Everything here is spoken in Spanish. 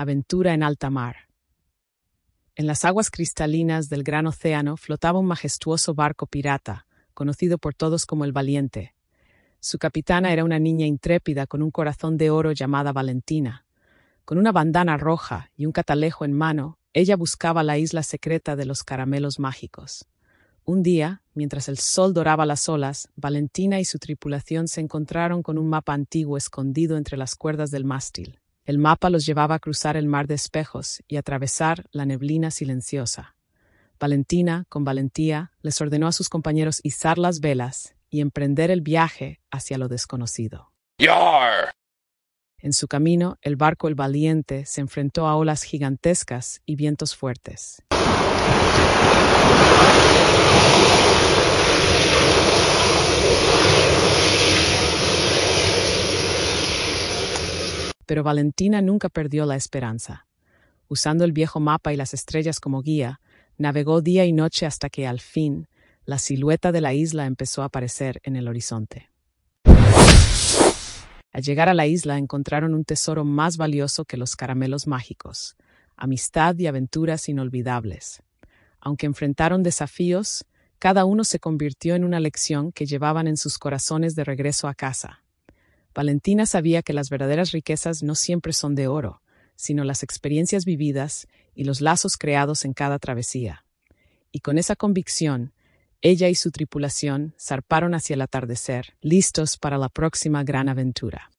Aventura en alta mar. En las aguas cristalinas del gran océano flotaba un majestuoso barco pirata, conocido por todos como el Valiente. Su capitana era una niña intrépida con un corazón de oro llamada Valentina. Con una bandana roja y un catalejo en mano, ella buscaba la isla secreta de los caramelos mágicos. Un día, mientras el sol doraba las olas, Valentina y su tripulación se encontraron con un mapa antiguo escondido entre las cuerdas del mástil. El mapa los llevaba a cruzar el mar de espejos y atravesar la neblina silenciosa. Valentina, con valentía, les ordenó a sus compañeros izar las velas y emprender el viaje hacia lo desconocido. ¡Yar! En su camino, el barco El Valiente se enfrentó a olas gigantescas y vientos fuertes. Pero Valentina nunca perdió la esperanza. Usando el viejo mapa y las estrellas como guía, navegó día y noche hasta que al fin la silueta de la isla empezó a aparecer en el horizonte. Al llegar a la isla encontraron un tesoro más valioso que los caramelos mágicos, amistad y aventuras inolvidables. Aunque enfrentaron desafíos, cada uno se convirtió en una lección que llevaban en sus corazones de regreso a casa. Valentina sabía que las verdaderas riquezas no siempre son de oro, sino las experiencias vividas y los lazos creados en cada travesía. Y con esa convicción, ella y su tripulación zarparon hacia el atardecer, listos para la próxima gran aventura.